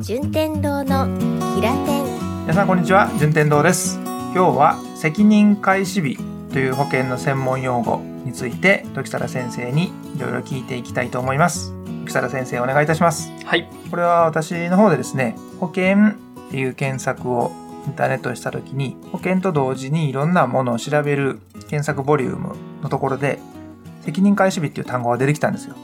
順天堂のキラテン皆さんこんにちは。順天堂です。今日は責任開始日という保険の専門用語について時貞先生にいろいろ聞いていきたいと思います。時貞先生お願いいたします。はい。これは私の方でですね保険っていう検索をインターネットでした時に保険と同時にいろんなものを調べる検索ボリュームのところで責任開始日っていう単語が出てきたんですよ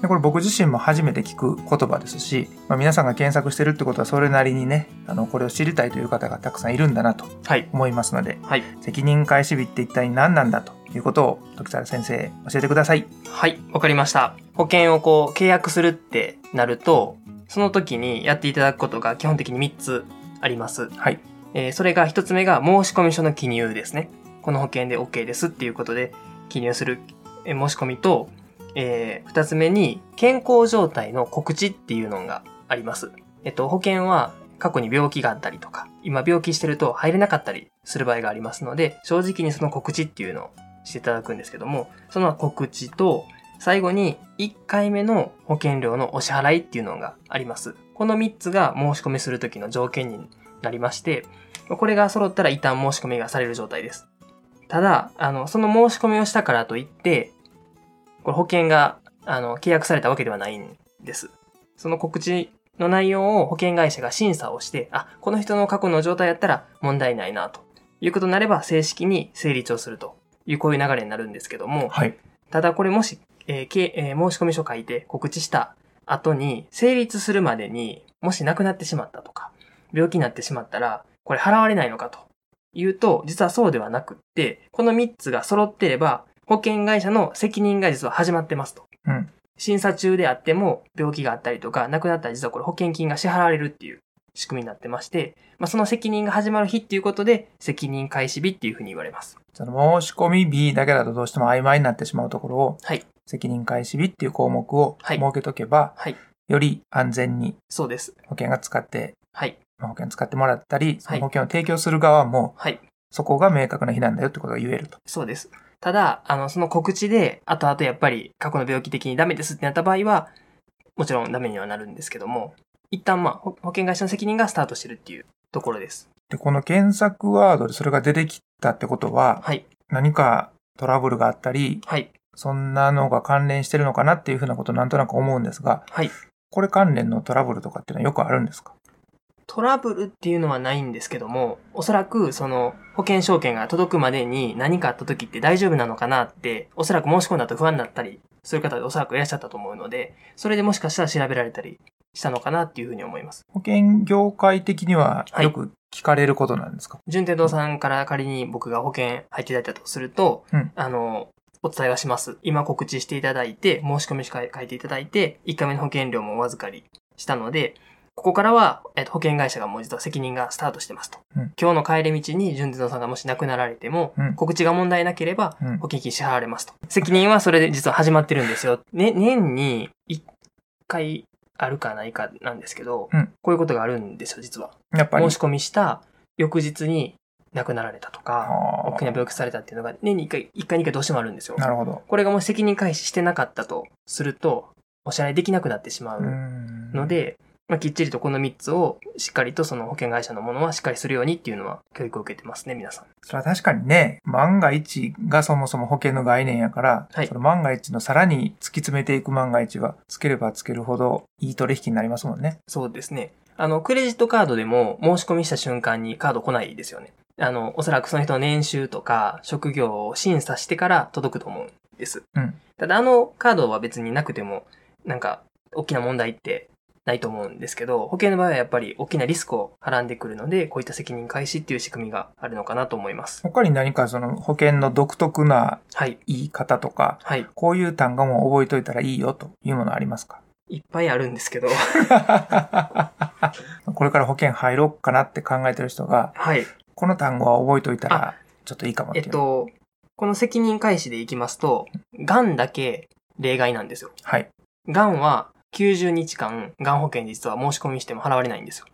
でこれ僕自身も初めて聞く言葉ですし、まあ、皆さんが検索してるってことはそれなりにねあのこれを知りたいという方がたくさんいるんだなとはい。思いますのではい。責任開始日って一体何なんだということを時沢先生教えてくださいはい。わかりました。保険をこう契約するってなると、その時にやっていただくことが基本的に3つあります。はいえーそれが1つ目が申込書の記入ですね。この保険で OK ですっていうことで記入するえー申し込みと、え2つ目に健康状態の告知っていうのがあります。えっと、保険は過去に病気があったりとか、今病気してると入れなかったりする場合がありますので、正直にその告知っていうのをしていただくんですけども、その告知と、最後に1回目の保険料のお支払いっていうのがあります。この3つが申し込みするときの条件になりまして、これが揃ったら一旦申し込みがされる状態です。ただ、あの、その申し込みをしたからといって、これ保険が、あの、契約されたわけではないんです。その告知の内容を保険会社が審査をして、あ、この人の過去の状態やったら問題ないな、と。いうことになれば正式に成立をするというこういう流れになるんですけども、はい。ただこれもし、えーけえー申込書書いて告知した後に成立するまでにもし亡くなってしまったとか、病気になってしまったら、これ払われないのかというと、実はそうではなくって、この3つが揃ってれば、保険会社の責任が実は始まってますと。うん審査中であっても病気があったりとか、亡くなったら実はこれ保険金が支払われるっていう仕組みになってまして、まあ、その責任が始まる日っていうことで、責任開始日っていうふうに言われます。その申し込み日だけだとどうしても曖昧になってしまうところをはい。責任開始日っていう項目をはい設けとけば、はい。より安全にそうです。保険が使って、はい。まあ保険使ってもらったり、そはいの保険を提供する側も、はい。そこが明確な日なんだよってことが言えると。そうです。ただ、あの、その告知で、後々やっぱり過去の病気的にダメですってなった場合は、もちろんダメにはなるんですけども、一旦まあ、保保険会社の責任がスタートしてるっていうところです。で、この検索ワードでそれが出てきたってことは、はい。何かトラブルがあったり、はい。そんなのが関連してるのかなっていうふうなことをなんとなく思うんですが、はい。これ関連のトラブルとかっていうのはよくあるんですか？トラブルっていうのはないんですけども、おそらくその保険証券が届くまでに何かあった時って大丈夫なのかなって、おそらく申し込んだと不安になったり、そういう方でおそらくいらっしゃったと思うので、それでもしかしたら調べられたりしたのかなっていうふうに思います。保険業界的にははいよく聞かれることなんですか、順天堂さんから仮に僕が保険入っていただいたとすると、うんあの、お伝えはします。今告知していただいて、申し込み書いていただいて、1回目の保険料もお預かりしたので、ここからは、えっと、保険会社がもう実は責任がスタートしてますと。うん今日の帰り道に順天堂さんがもし亡くなられても、うん告知が問題なければ、うん保険金支払われますと。責任はそれで実は始まってるんですよ。ね、年に1回あるかないかなんですけど、うんこういうことがあるんですよ、実は。やっぱり。申し込みした翌日に亡くなられたとか、大きな病気されたっていうのが年に1回、1回2回どうしてもあるんですよ。なるほど。これがもし責任開始してなかったとすると、お支払いできなくなってしまうので、まあ、きっちりとこの3つをしっかりとその保険会社のものはしっかりするようにっていうのは教育を受けてますね、皆さん。それは確かにね、万が一がそもそも保険の概念やから、はいその万が一のさらに突き詰めていく万が一は、つければつけるほどいい取引になりますもんね。そうですね。あの、クレジットカードでも申し込みした瞬間にカード来ないですよね。あの、おそらくその人の年収とか職業を審査してから届くと思うんです。うんただあのカードは別になくても、なんか、大きな問題ってないと思うんですけど、保険の場合はやっぱり大きなリスクをはらんでくるので、こういった責任開始っていう仕組みがあるのかなと思います。他に何かその保険の独特なはい。言い方とか、はい。こういう単語も覚えといたらいいよというものありますか？いっぱいあるんですけど、これから保険入ろうかなって考えてる人が、はい。この単語は覚えといたらちょっといいかも。えっと、この責任開始でいきますと、癌だけ例外なんですよ。はい。癌は90日間、癌保険実は申し込みしても払われないんですよ。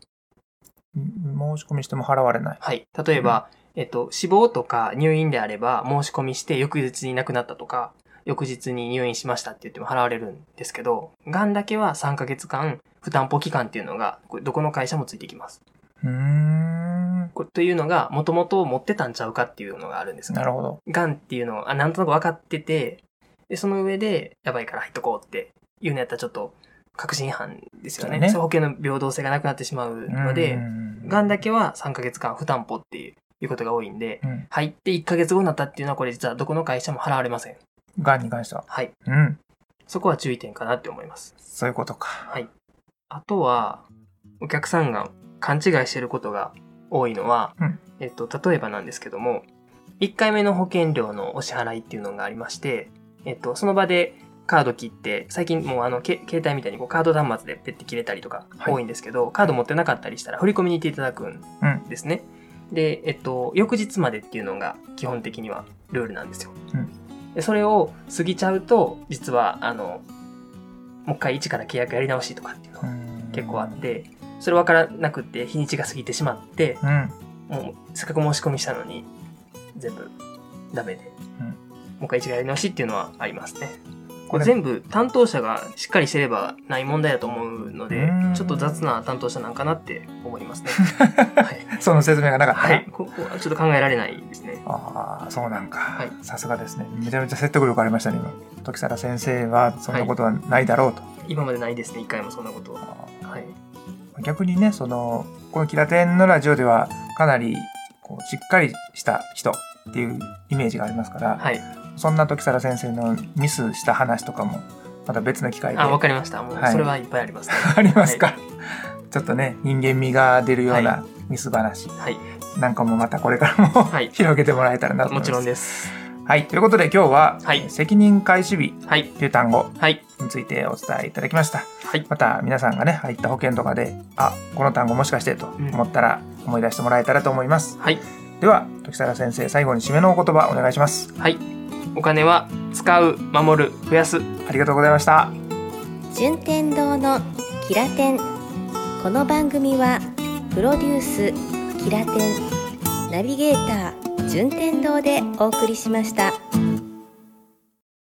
申し込みしても払われない。はい。例えば、えっと、死亡とか入院であれば申し込みして翌日に亡くなったとか、翌日に入院しましたって言っても払われるんですけど、がんだけは3ヶ月間負担保期間っていうのが、これどこの会社もついてきます。うーん。というのが、もともと持ってたんちゃうかっていうのがあるんですなるほど。がんっていうのを、あ、なんとなく分かってて、で、その上で、やばいから入っとこうっていうのやったらちょっと、確信犯ですよね。ね保険の平等性がなくなってしまうのでう、んがんだけは3ヶ月間不担保っていうことが多いんで、うん。入って1ヶ月後になったっていうのはこれ実はどこの会社も払われません。がんに関しては。はい。うん。そこは注意点かなって思います。そういうことか。はい。あとは、お客さんが勘違いしてることが多いのは、うんえっと、例えばなんですけども、1回目の保険料のお支払いっていうのがありまして、えっと、その場でカード切って、最近もうあの、け携帯みたいにこうカード端末でペッて切れたりとかはい多いんですけど、カード持ってなかったりしたら振り込みに行っていただくんうん。ですね。で、えっと、翌日までっていうのが基本的にはルールなんですよ。うんでそれを過ぎちゃうと、実は、あの、もう一回一から契約やり直しとかっていうのが結構あって、それ分からなくって日にちが過ぎてしまって、うん。もうせっかく申し込みしたのに、全部ダメで、うんもう一回一からやり直しっていうのはありますね。ここれれ全部担当者がしっかりしてればない問題だと思うのでうん、ちょっと雑な担当者なんかなって思いますね。はい。その説明がなかったなはい。ここはちょっと考えられないですね。ああ、そうなんかはい。さすがですね。めちゃめちゃ説得力ありましたね、今。時貞先生はそんなことはないだろうと。今までないですね、一回もそんなことは。はい。逆にね、その、このキラテンのラジオではかなりこうしっかりした人っていうイメージがありますから、はい。そんな時貞先生のミスした話とかもまた別の機会であ、わあかりました。もうはいそれはいっぱいありますね。りますか、ちょっとね人間味が出るようはなミス話はい。なんかもまたこれからも、はい 広げてもらえたらなと思います。もちろんです。はい、ということで今日は、はい責任開始日はい。という単語はい。についてお伝えいただきました。はい。また皆さんがね入った保険とかであこの単語もしかしてと思ったら思い出してもらえたらと思います。はい。では時貞先生最後に締めのお言葉お願いします。はい。お金は使う、守る、増やす。ありがとうございました。順天堂のキラテンこの番組はプロデュースキラテンナビゲーター順天堂でお送りしました。